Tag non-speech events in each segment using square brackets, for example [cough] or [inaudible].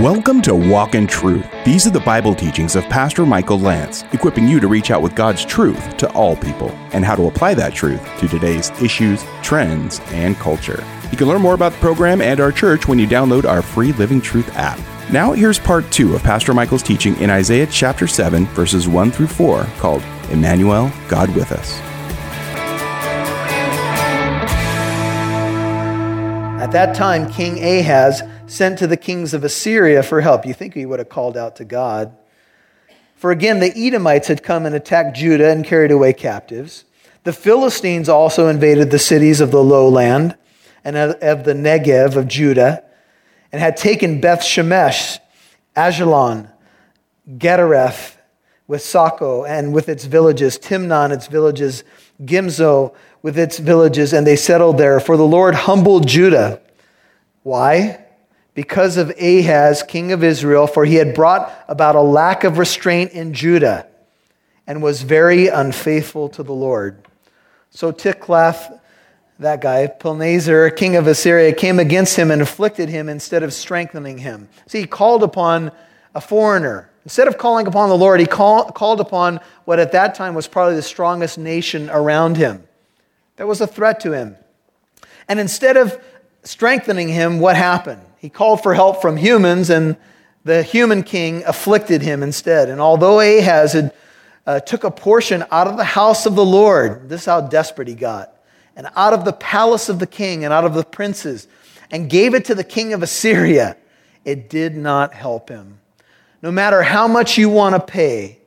Welcome to Walk in Truth. These are the Bible teachings of Pastor Michael Lance, equipping you to reach out with God's truth to all people and how to apply that truth to today's issues, trends, and culture. You can learn more about the program and our church when you download our free Living Truth app. Now, here's part two of Pastor Michael's teaching in Isaiah chapter 7, verses 1 through 4, called Emmanuel, God with Us. At that time, King Ahaz sent to the kings of Assyria for help. You think he would have called out to God. For again, the Edomites had come and attacked Judah and carried away captives. The Philistines also invaded the cities of the lowland and of the Negev of Judah and had taken Beth Shemesh, Aijalon, Gederoth with Socoh and with its villages, Timnah its villages, Gimzo with its villages, and they settled there. For the Lord humbled Judah. Why? Because of Ahaz, king of Israel, for he had brought about a lack of restraint in Judah and was very unfaithful to the Lord. So Tiglath that guy, Pilneser, king of Assyria, came against him and afflicted him instead of strengthening him. See, he called upon a foreigner. Instead of calling upon the Lord, he call, called upon what at that time was probably the strongest nation around him. That was a threat to him. And instead of strengthening him, what happened? He called for help from humans, and the human king afflicted him instead. And although Ahaz had, uh, took a portion out of the house of the Lord, this is how desperate he got and out of the palace of the king and out of the princes and gave it to the king of Assyria, it did not help him. No matter how much you want to pay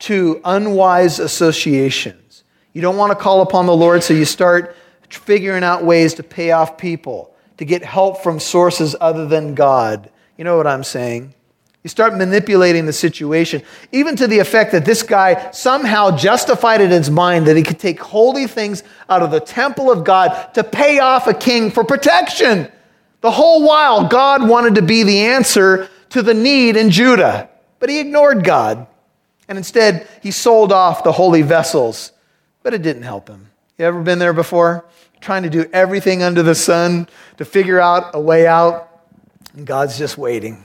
to unwise associations, you don't want to call upon the Lord, so you start figuring out ways to pay off people, to get help from sources other than God. You know what I'm saying? You start manipulating the situation, even to the effect that this guy somehow justified it in his mind that he could take holy things out of the temple of God to pay off a king for protection. The whole while, God wanted to be the answer to the need in Judah, but he ignored God. And instead, he sold off the holy vessels, but it didn't help him. You ever been there before? Trying to do everything under the sun to figure out a way out, and God's just waiting.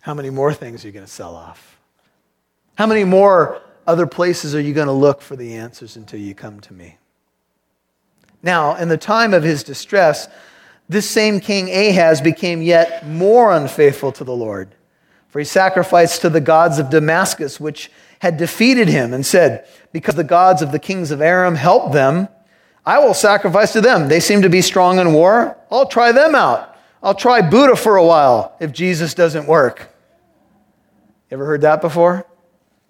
How many more things are you going to sell off? How many more other places are you going to look for the answers until you come to me? Now, in the time of his distress, this same king Ahaz became yet more unfaithful to the Lord. For he sacrificed to the gods of Damascus, which had defeated him, and said, Because the gods of the kings of Aram helped them, I will sacrifice to them. They seem to be strong in war. I'll try them out. I'll try Buddha for a while if Jesus doesn't work. Ever heard that before?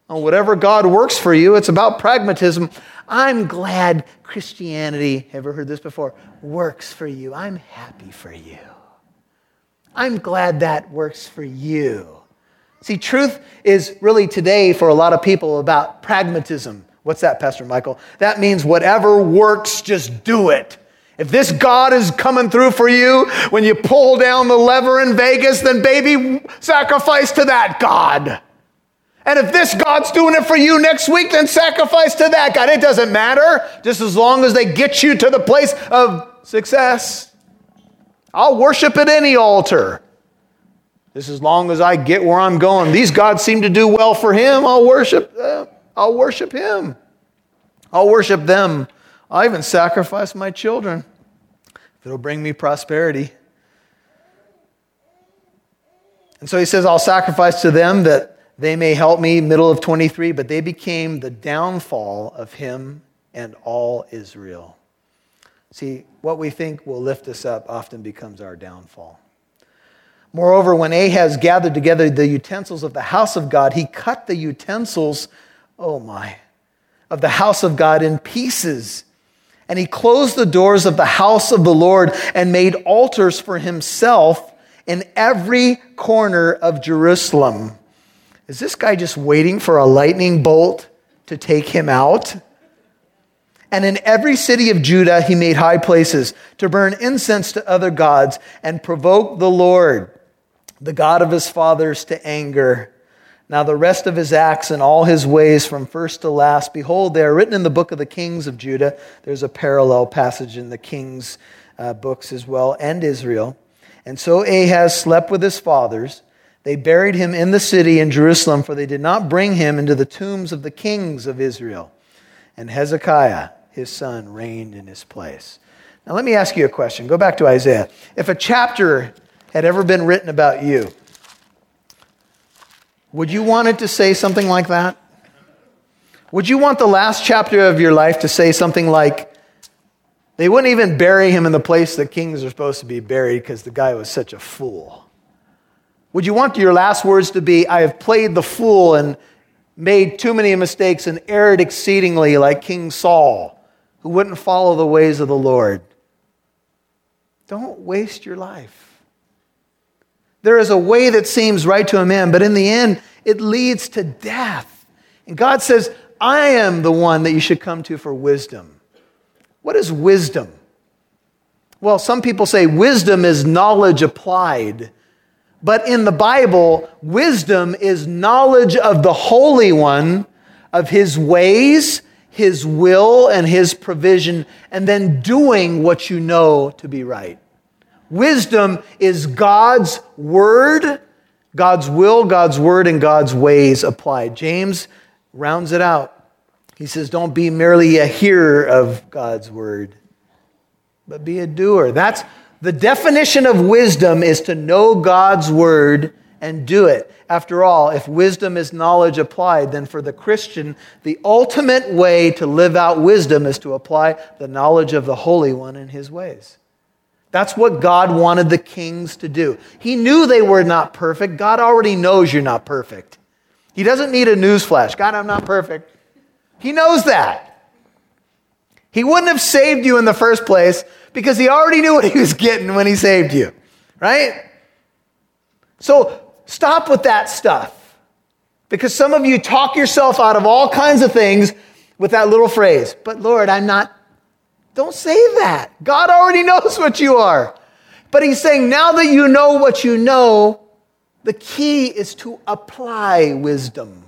Oh, whatever God works for you, it's about pragmatism. I'm glad Christianity, ever heard this before, works for you. I'm happy for you. I'm glad that works for you. See, truth is really today for a lot of people about pragmatism. What's that, Pastor Michael? That means whatever works, just do it. If this God is coming through for you when you pull down the lever in Vegas, then baby, sacrifice to that God. And if this God's doing it for you next week, then sacrifice to that God. It doesn't matter, just as long as they get you to the place of success. I'll worship at any altar. Just as long as I get where I'm going. These gods seem to do well for him. I'll worship them. I'll worship him. I'll worship them. I'll even sacrifice my children if it'll bring me prosperity. And so he says, I'll sacrifice to them that they may help me, middle of 23, but they became the downfall of him and all Israel. See, what we think will lift us up often becomes our downfall. Moreover, when Ahaz gathered together the utensils of the house of God, he cut the utensils, oh my, of the house of God in pieces and he closed the doors of the house of the Lord and made altars for himself in every corner of Jerusalem. Is this guy just waiting for a lightning bolt to take him out? And in every city of Judah, he made high places to burn incense to other gods and provoke the Lord, the God of his fathers, to anger. Now, the rest of his acts and all his ways from first to last, behold, they are written in the book of the kings of Judah. There's a parallel passage in the kings' uh, books as well, and Israel. And so Ahaz slept with his fathers. They buried him in the city in Jerusalem, for they did not bring him into the tombs of the kings of Israel. And Hezekiah, his son, reigned in his place. Now, let me ask you a question. Go back to Isaiah. If a chapter had ever been written about you, would you want it to say something like that? Would you want the last chapter of your life to say something like, they wouldn't even bury him in the place that kings are supposed to be buried because the guy was such a fool? Would you want your last words to be, I have played the fool and made too many mistakes and erred exceedingly like King Saul, who wouldn't follow the ways of the Lord? Don't waste your life. There is a way that seems right to a man, but in the end, it leads to death. And God says, I am the one that you should come to for wisdom. What is wisdom? Well, some people say wisdom is knowledge applied. But in the Bible, wisdom is knowledge of the Holy One, of His ways, His will, and His provision, and then doing what you know to be right. Wisdom is God's word, God's will, God's word, and God's ways applied. James rounds it out. He says, Don't be merely a hearer of God's word, but be a doer. That's the definition of wisdom is to know God's word and do it. After all, if wisdom is knowledge applied, then for the Christian, the ultimate way to live out wisdom is to apply the knowledge of the Holy One in his ways. That's what God wanted the kings to do. He knew they were not perfect. God already knows you're not perfect. He doesn't need a news flash. God, I'm not perfect. He knows that. He wouldn't have saved you in the first place because he already knew what he was getting when he saved you, right? So stop with that stuff because some of you talk yourself out of all kinds of things with that little phrase, but Lord, I'm not don't say that. God already knows what you are. But he's saying, now that you know what you know, the key is to apply wisdom,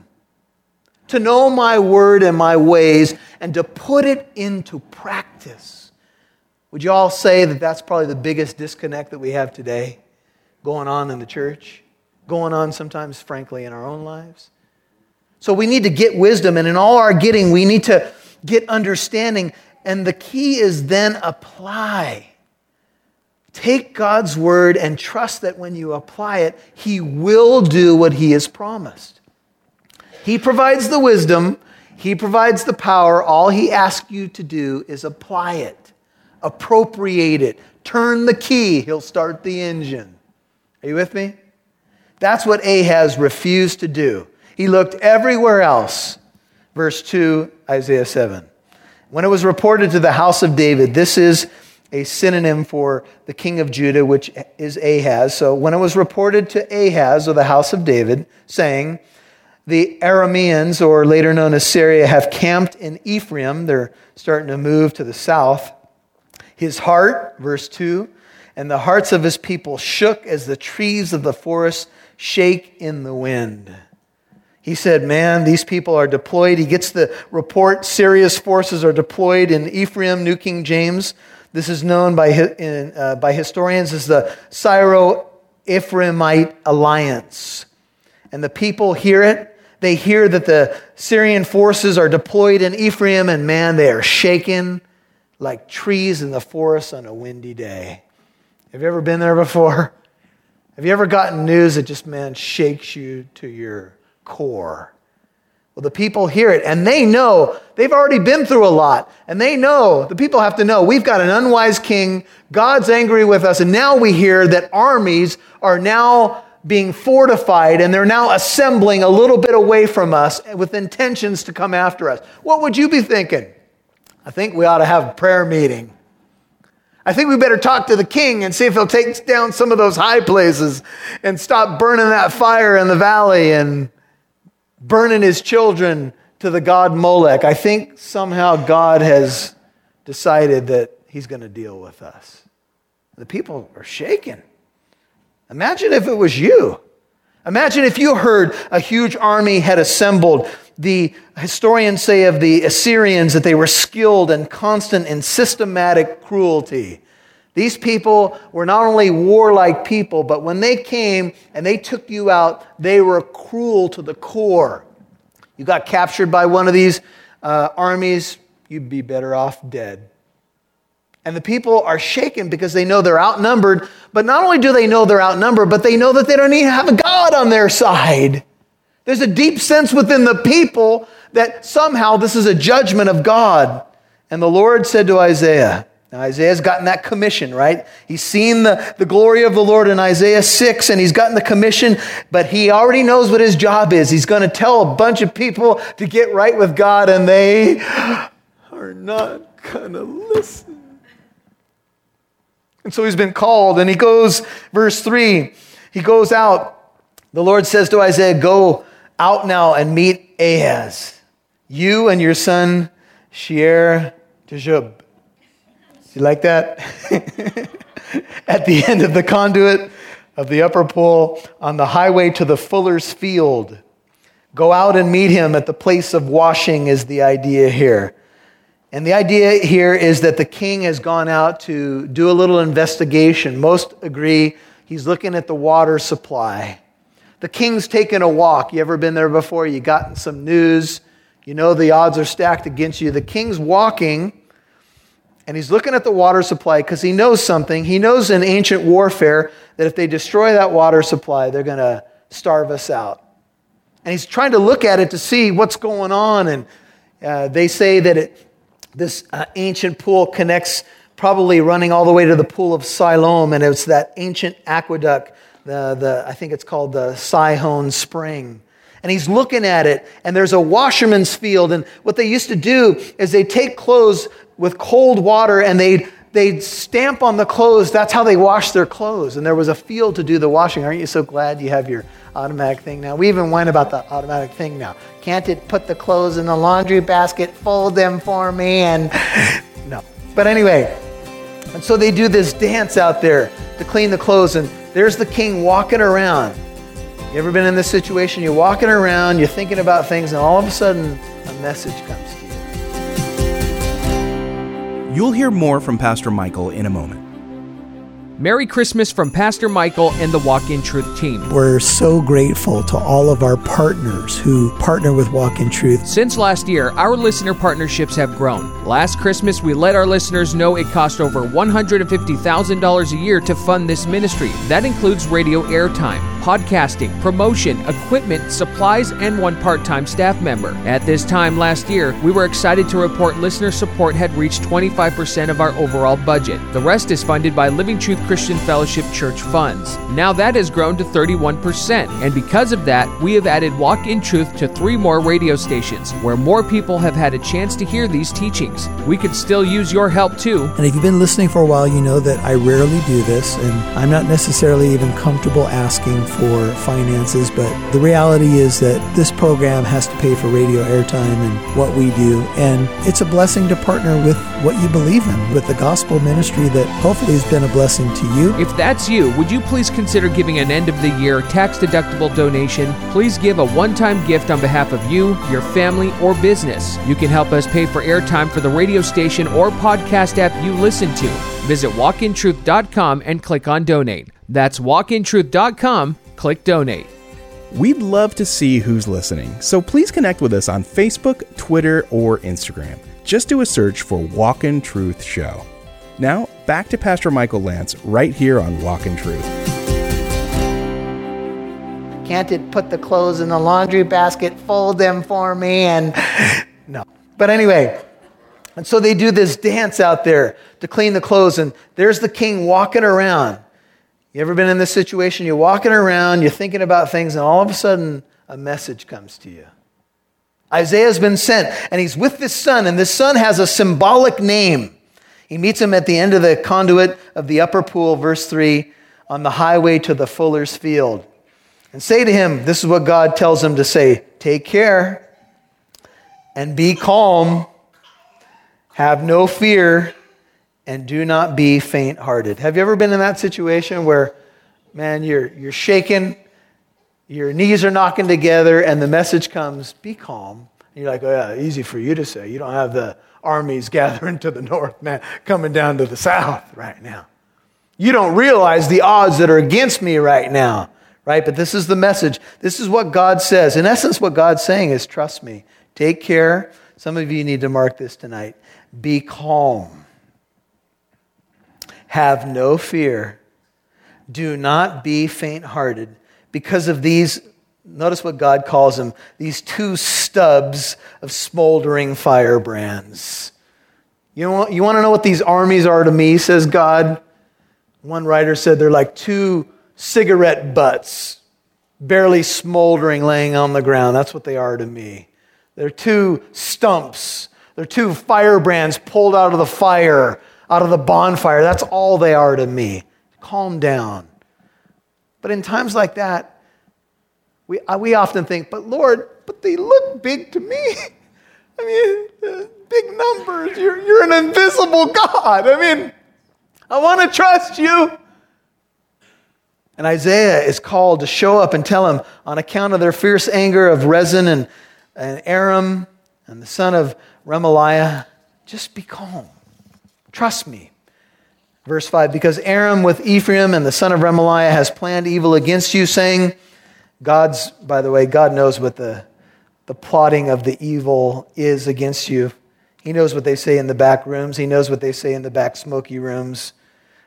to know my word and my ways, and to put it into practice. Would you all say that that's probably the biggest disconnect that we have today going on in the church, going on sometimes, frankly, in our own lives? So we need to get wisdom, and in all our getting, we need to get understanding and the key is then apply. Take God's word and trust that when you apply it, He will do what He has promised. He provides the wisdom, He provides the power. All He asks you to do is apply it, appropriate it, turn the key. He'll start the engine. Are you with me? That's what Ahaz refused to do. He looked everywhere else. Verse 2, Isaiah 7. When it was reported to the house of David, this is a synonym for the king of Judah, which is Ahaz. So when it was reported to Ahaz, or the house of David, saying, the Arameans, or later known as Syria, have camped in Ephraim. They're starting to move to the south. His heart, verse 2, and the hearts of his people shook as the trees of the forest shake in the wind. He said, Man, these people are deployed. He gets the report Syria's forces are deployed in Ephraim, New King James. This is known by, in, uh, by historians as the Syro Ephraimite alliance. And the people hear it. They hear that the Syrian forces are deployed in Ephraim, and man, they are shaken like trees in the forest on a windy day. Have you ever been there before? Have you ever gotten news that just, man, shakes you to your core. Well, the people hear it and they know they've already been through a lot. And they know, the people have to know, we've got an unwise king. God's angry with us. And now we hear that armies are now being fortified and they're now assembling a little bit away from us with intentions to come after us. What would you be thinking? I think we ought to have a prayer meeting. I think we better talk to the king and see if he'll take down some of those high places and stop burning that fire in the valley and burning his children to the god Molech. I think somehow God has decided that he's going to deal with us. The people are shaken. Imagine if it was you. Imagine if you heard a huge army had assembled. The historians say of the Assyrians that they were skilled and constant in systematic cruelty. These people were not only warlike people, but when they came and they took you out, they were cruel to the core. You got captured by one of these uh, armies, you'd be better off dead. And the people are shaken because they know they're outnumbered. But not only do they know they're outnumbered, but they know that they don't even have a God on their side. There's a deep sense within the people that somehow this is a judgment of God. And the Lord said to Isaiah, now, Isaiah's gotten that commission, right? He's seen the, the glory of the Lord in Isaiah 6, and he's gotten the commission, but he already knows what his job is. He's going to tell a bunch of people to get right with God, and they are not going to listen. And so he's been called, and he goes, verse 3, he goes out. The Lord says to Isaiah, Go out now and meet Ahaz, you and your son Shear Jashub you like that? [laughs] At the end of the conduit of the upper pool on the highway to the fuller's field. Go out and meet him at the place of washing, is the idea here. And the idea here is that the king has gone out to do a little investigation. Most agree he's looking at the water supply. The king's taken a walk. You ever been there before? You gotten some news. You know the odds are stacked against you. The king's walking and he's looking at the water supply because he knows something. He knows in ancient warfare that if they destroy that water supply, they're going to starve us out. And he's trying to look at it to see what's going on. And uh, they say that it, this uh, ancient pool connects, probably running all the way to the pool of Siloam, and it's that ancient aqueduct. The, the, I think it's called the Gihon Spring. And he's looking at it, and there's a washerman's field. And what they used to do is they take clothes with cold water and they'd, they'd stamp on the clothes. That's how they wash their clothes. And there was a field to do the washing. Aren't you so glad you have your automatic thing now? We even went about the automatic thing now. Can't it put the clothes in the laundry basket, fold them for me? And [laughs] no. But anyway, and so they do this dance out there to clean the clothes. And there's the king walking around. You ever been in this situation? You're walking around, you're thinking about things, and all of a sudden a message comes. You'll hear more from Pastor Michael in a moment. Merry Christmas from Pastor Michael and the Walk in Truth team. We're so grateful to all of our partners who partner with Walk in Truth. Since last year, our listener partnerships have grown. Last Christmas, we let our listeners know it cost over $150,000 a year to fund this ministry. That includes radio airtime, podcasting, promotion, equipment, supplies, and one part time staff member. At this time last year, we were excited to report listener support had reached 25% of our overall budget. The rest is funded by Living Truth Christian Fellowship Church funds. Now that has grown to 31%, and because of that, we have added Walk in Truth to three more radio stations where more people have had a chance to hear these teachings. We could still use your help too. And if you've been listening for a while, you know that I rarely do this, and I'm not necessarily even comfortable asking for finances, but the reality is that this program has to pay for radio airtime and what we do, and it's a blessing to partner with what you believe in, with the gospel ministry that hopefully has been a blessing to you. If that's you, would you please consider giving an end of the year tax deductible donation? Please give a one time gift on behalf of you, your family, or business. You can help us pay for airtime for the radio station or podcast app you listen to. Visit walkintruth.com and click on donate. That's walkintruth.com, click donate. We'd love to see who's listening, so please connect with us on Facebook, Twitter, or Instagram. Just do a search for Walk in Truth Show. Now, back to Pastor Michael Lance right here on Walk in Truth. Can't it put the clothes in the laundry basket, fold them for me, and [laughs] no. But anyway, and so they do this dance out there to clean the clothes, and there's the king walking around. You ever been in this situation? You're walking around, you're thinking about things, and all of a sudden a message comes to you. Isaiah's been sent, and he's with this son, and this son has a symbolic name. He meets him at the end of the conduit of the upper pool, verse 3, on the highway to the fuller's field. And say to him, this is what God tells him to say take care and be calm, have no fear, and do not be faint hearted. Have you ever been in that situation where, man, you're, you're shaking, your knees are knocking together, and the message comes, be calm? And you're like, oh, yeah, easy for you to say. You don't have the armies [laughs] gathering to the north, man, coming down to the south right now. You don't realize the odds that are against me right now, right? But this is the message. This is what God says. In essence, what God's saying is trust me, take care. Some of you need to mark this tonight. Be calm. Have no fear. Do not be faint hearted because of these. Notice what God calls them these two stubs of smoldering firebrands. You, know, you want to know what these armies are to me, says God? One writer said they're like two cigarette butts, barely smoldering, laying on the ground. That's what they are to me. They're two stumps, they're two firebrands pulled out of the fire, out of the bonfire. That's all they are to me. Calm down. But in times like that, we, we often think, but Lord, but they look big to me. [laughs] I mean, uh, big numbers. You're, you're an invisible God. I mean, I want to trust you. And Isaiah is called to show up and tell him, on account of their fierce anger of Rezin and, and Aram and the son of Remaliah, just be calm. Trust me. Verse 5 Because Aram with Ephraim and the son of Remaliah has planned evil against you, saying, God's, by the way, God knows what the, the plotting of the evil is against you. He knows what they say in the back rooms, He knows what they say in the back smoky rooms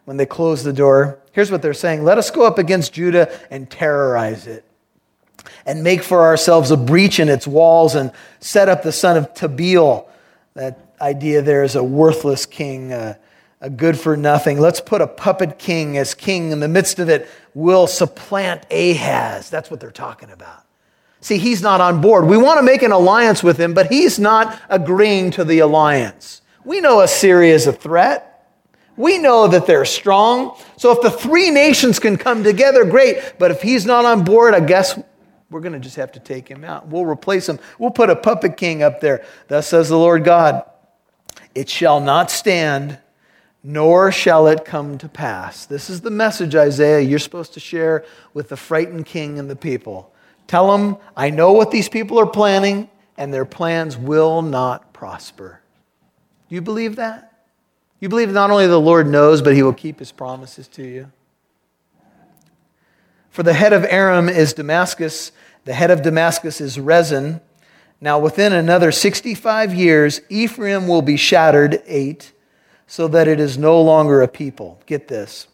when they close the door. Here's what they're saying Let us go up against Judah and terrorize it, and make for ourselves a breach in its walls, and set up the son of Tabeel. That idea there is a worthless king, a, a good for nothing. Let's put a puppet king as king in the midst of it. We'll supplant Ahaz. That's what they're talking about. See, he's not on board. We want to make an alliance with him, but he's not agreeing to the alliance. We know Assyria is a threat. We know that they're strong. So if the three nations can come together, great. But if he's not on board, I guess we're going to just have to take him out. We'll replace him. We'll put a puppet king up there. Thus says the Lord God It shall not stand, nor shall it come to pass. This is the message, Isaiah, you're supposed to share with the frightened king and the people. Tell them, I know what these people are planning, and their plans will not prosper. Do you believe that? You believe not only the Lord knows, but he will keep his promises to you? For the head of Aram is Damascus, the head of Damascus is Rezin. Now, within another 65 years, Ephraim will be shattered, eight, so that it is no longer a people. Get this.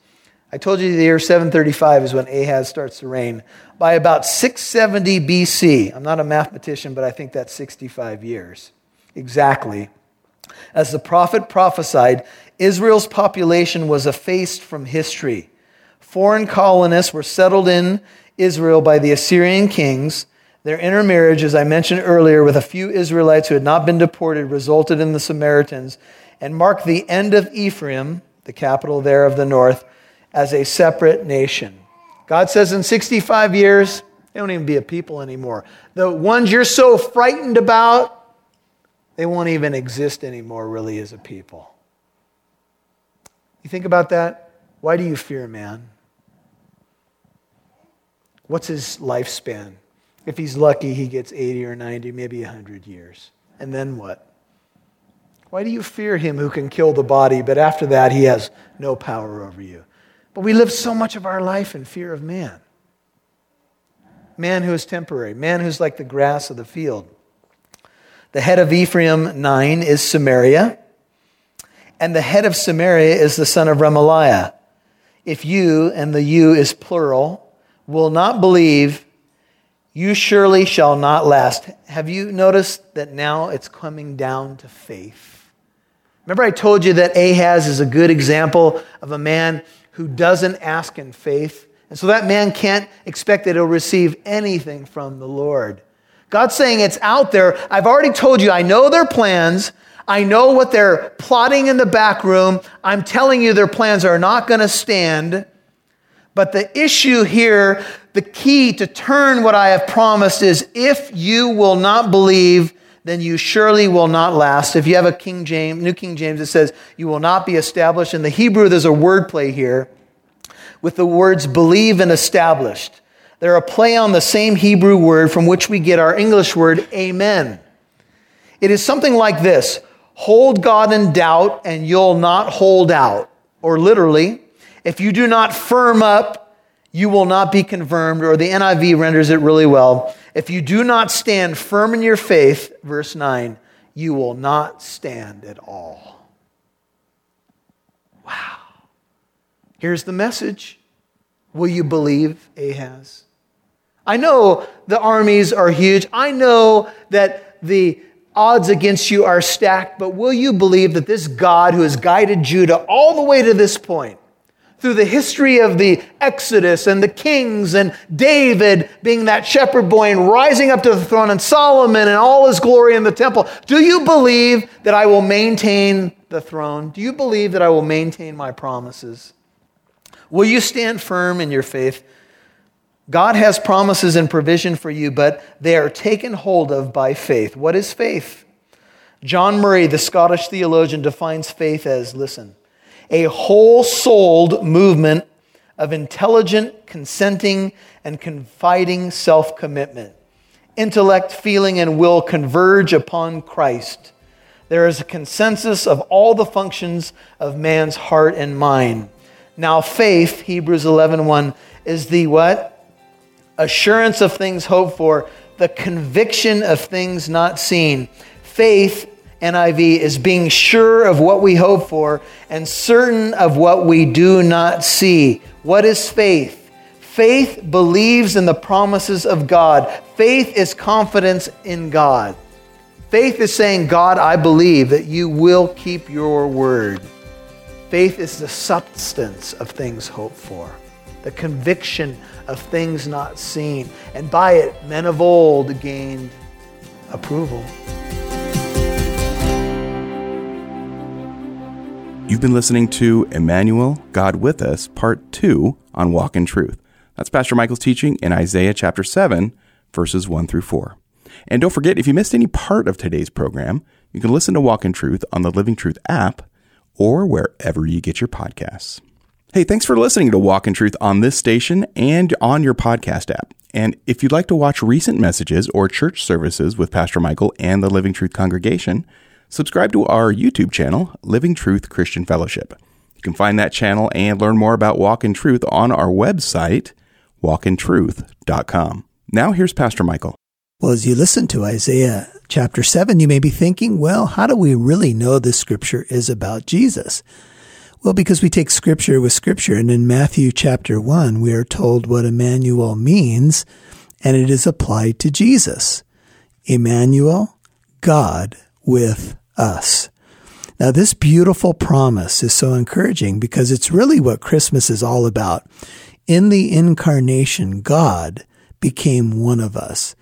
I told you the year 735 is when Ahaz starts to reign. By about 670 BC, I'm not a mathematician, but I think that's 65 years exactly. As the prophet prophesied, Israel's population was effaced from history. Foreign colonists were settled in Israel by the Assyrian kings. Their intermarriage, as I mentioned earlier, with a few Israelites who had not been deported, resulted in the Samaritans and marked the end of Ephraim, the capital there of the north, as a separate nation. God says in 65 years, they won't even be a people anymore. The ones you're so frightened about, they won't even exist anymore, really, as a people. You think about that? Why do you fear man? What's his lifespan? If he's lucky, he gets 80 or 90, maybe 100 years. And then what? Why do you fear him who can kill the body, but after that he has no power over you? But we live so much of our life in fear of man. Man who is temporary, man who's like the grass of the field. The head of Ephraim, nine, is Samaria. And the head of Samaria is the son of Remaliah. If you, and the you is plural, will not believe, you surely shall not last. Have you noticed that now it's coming down to faith? Remember, I told you that Ahaz is a good example of a man who doesn't ask in faith. And so that man can't expect that he'll receive anything from the Lord. God's saying it's out there. I've already told you, I know their plans. I know what they're plotting in the back room. I'm telling you their plans are not going to stand. But the issue here, the key to turn what I have promised is if you will not believe, then you surely will not last. If you have a King James, New King James, it says you will not be established. In the Hebrew, there's a word play here with the words believe and established. They're a play on the same Hebrew word from which we get our English word amen. It is something like this hold God in doubt and you'll not hold out. Or literally, If you do not firm up, you will not be confirmed, or the NIV renders it really well. If you do not stand firm in your faith, verse 9, you will not stand at all. Wow. Here's the message Will you believe Ahaz? I know the armies are huge. I know that the odds against you are stacked, but will you believe that this God who has guided Judah all the way to this point, through the history of the Exodus and the kings and David being that shepherd boy and rising up to the throne and Solomon and all his glory in the temple, do you believe that I will maintain the throne? Do you believe that I will maintain my promises? Will you stand firm in your faith? God has promises and provision for you, but they are taken hold of by faith. What is faith? John Murray, the Scottish theologian, defines faith as listen, a whole souled movement of intelligent, consenting, and confiding self commitment. Intellect, feeling, and will converge upon Christ. There is a consensus of all the functions of man's heart and mind. Now, faith, Hebrews 11 1, is the what? assurance of things hoped for, the conviction of things not seen. Faith, NIV, is being sure of what we hope for and certain of what we do not see. What is faith? Faith believes in the promises of God. Faith is confidence in God. Faith is saying, God, I believe that you will keep your word. Faith is the substance of things hoped for the conviction of things not seen. And by it, men of old gained approval. You've been listening to Emmanuel, God with Us, Part 2 on Walk in Truth. That's Pastor Michael's teaching in Isaiah chapter 7, verses 1 through 4. And don't forget, if you missed any part of today's program, you can listen to Walk in Truth on the Living Truth app or wherever you get your podcasts. Hey, thanks for listening to Walk in Truth on this station and on your podcast app. And if you'd like to watch recent messages or church services with Pastor Michael and the Living Truth congregation, subscribe to our YouTube channel, Living Truth Christian Fellowship. You can find that channel and learn more about Walk in Truth on our website, walkintruth.com. Now here's Pastor Michael. Well, as you listen to Isaiah chapter 7, you may be thinking, well, how do we really know this scripture is about Jesus? Well, because we take scripture with scripture. And in Matthew chapter 1, we are told what Emmanuel means, and it is applied to Jesus. Emmanuel, God with us. Now, this beautiful promise is so encouraging because it's really what Christmas is all about. In the incarnation, God became one of us.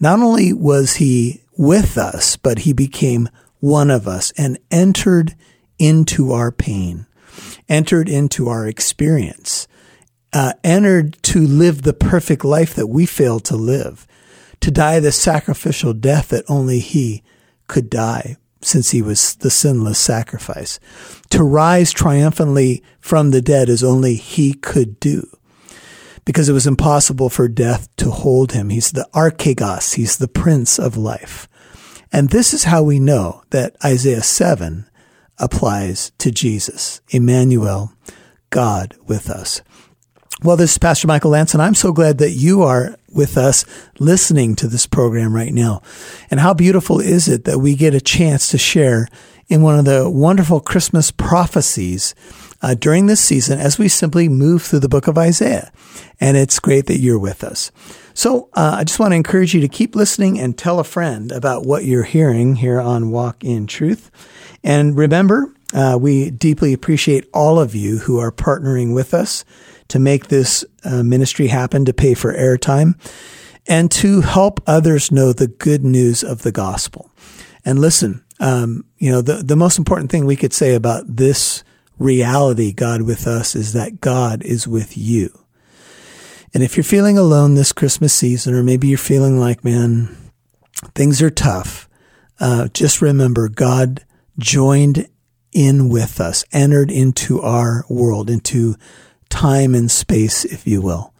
Not only was he with us, but he became one of us and entered into our pain entered into our experience, uh, entered to live the perfect life that we failed to live, to die the sacrificial death that only He could die, since He was the sinless sacrifice, to rise triumphantly from the dead as only He could do. Because it was impossible for death to hold him. He's the archegos. He's the prince of life. And this is how we know that Isaiah 7 applies to Jesus, Emmanuel, God with us. Well, this is Pastor Michael Lance, and I'm so glad that you are with us listening to this program right now. And how beautiful is it that we get a chance to share in one of the wonderful Christmas prophecies uh, during this season as we simply move through the book of Isaiah. And it's great that you're with us. So uh, I just want to encourage you to keep listening and tell a friend about what you're hearing here on Walk in Truth. And remember, uh, we deeply appreciate all of you who are partnering with us to make this uh, ministry happen, to pay for airtime, and to help others know the good news of the gospel. And listen, um, you know, the, the most important thing we could say about this reality, God with us, is that God is with you. And if you're feeling alone this Christmas season, or maybe you're feeling like, man, things are tough, uh, just remember God joined in with us, entered into our world, into time and space, if you will,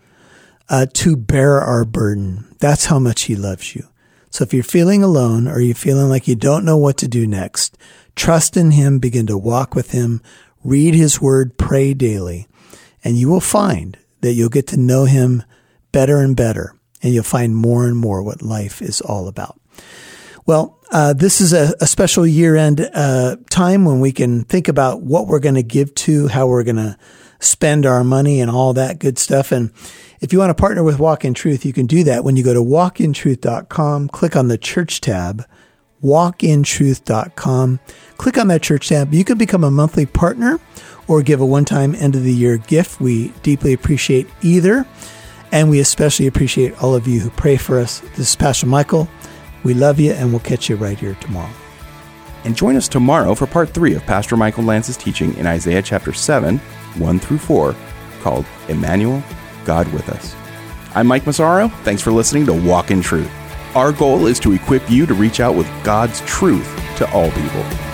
uh, to bear our burden. That's how much He loves you. So if you're feeling alone or you're feeling like you don't know what to do next, trust in Him, begin to walk with Him, read His Word, pray daily, and you will find that you'll get to know him better and better, and you'll find more and more what life is all about. Well, uh, this is a, a special year end uh, time when we can think about what we're going to give to, how we're going to spend our money, and all that good stuff. And if you want to partner with Walk in Truth, you can do that when you go to walkintruth.com, click on the church tab, walkintruth.com, click on that church tab. You can become a monthly partner or give a one time end of the year gift. We deeply appreciate either. And we especially appreciate all of you who pray for us. This is Pastor Michael. We love you, and we'll catch you right here tomorrow. And join us tomorrow for part three of Pastor Michael Lance's teaching in Isaiah chapter 7, 1 through 4, called Emmanuel, God with Us. I'm Mike Massaro. Thanks for listening to Walk in Truth. Our goal is to equip you to reach out with God's truth to all people.